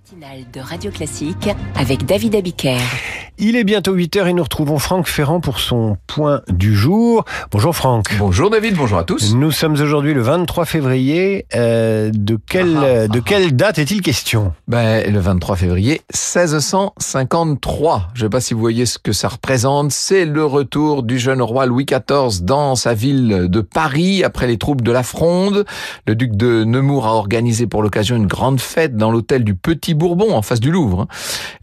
matinale de Radio Classique avec David Abiker. Il est bientôt 8h et nous retrouvons Franck Ferrand pour son point du jour. Bonjour Franck. Bonjour David, bonjour à tous. Nous sommes aujourd'hui le 23 février. Euh, de, quelle, Ah, de ah, quelle date est-il question? Ben, le 23 février 1653. Je ne sais pas si vous voyez ce que ça représente. C'est le retour du jeune roi Louis XIV dans sa ville de Paris après les troupes de la Fronde. Le duc de Nemours a organisé pour l'occasion une grande fête dans l'hôtel du Petit Bourbon en face du Louvre.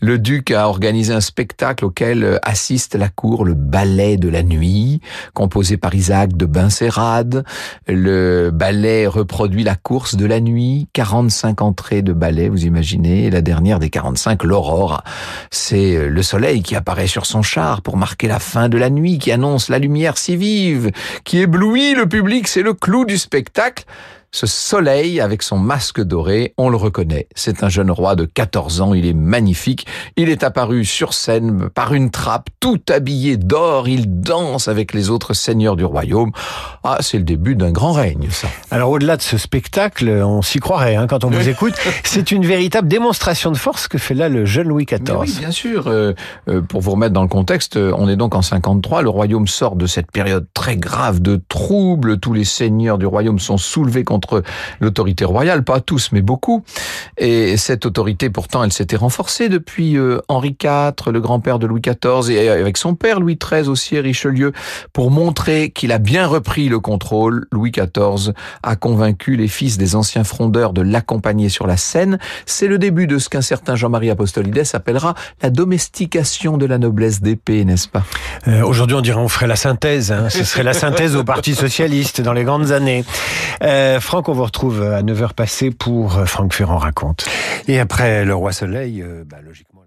Le duc a organisé un spectacle auquel assiste la cour, le ballet de la nuit, composé par Isaac de Benserade. Le ballet reproduit la course de la nuit, 45 entrées de ballet, vous imaginez, la dernière des 45, l'aurore. C'est le soleil qui apparaît sur son char pour marquer la fin de la nuit, qui annonce la lumière si vive, qui éblouit le public, c'est le clou du spectacle. Ce soleil avec son masque doré, on le reconnaît. C'est un jeune roi de 14 ans, il est magnifique. Il est apparu sur scène par une trappe, tout habillé d'or. Il danse avec les autres seigneurs du royaume. Ah, c'est le début d'un grand règne, ça. Alors au-delà de ce spectacle, on s'y croirait hein, quand on vous écoute. C'est une véritable démonstration de force que fait là le jeune Louis XIV. Mais oui, bien sûr. Euh, euh, pour vous remettre dans le contexte, euh, on est donc en 53. Le royaume sort de cette période très grave de troubles. Tous les seigneurs du royaume sont soulevés contre l'autorité royale, pas tous, mais beaucoup. Et cette autorité, pourtant, elle s'était renforcée depuis euh, Henri IV, le grand-père de Louis XIV, et avec son père Louis XIII aussi, Richelieu, pour montrer qu'il a bien repris le contrôle. Louis XIV a convaincu les fils des anciens frondeurs de l'accompagner sur la scène. C'est le début de ce qu'un certain Jean-Marie Apostolides appellera la domestication de la noblesse d'épée, n'est-ce pas? Euh, Aujourd'hui, on dirait on ferait la synthèse. Hein. Ce serait la synthèse au Parti socialiste dans les grandes années. Euh, Franck, on vous retrouve à 9h passées pour euh, Franck Ferrand raconte. Et après le roi Soleil, euh, bah, logiquement.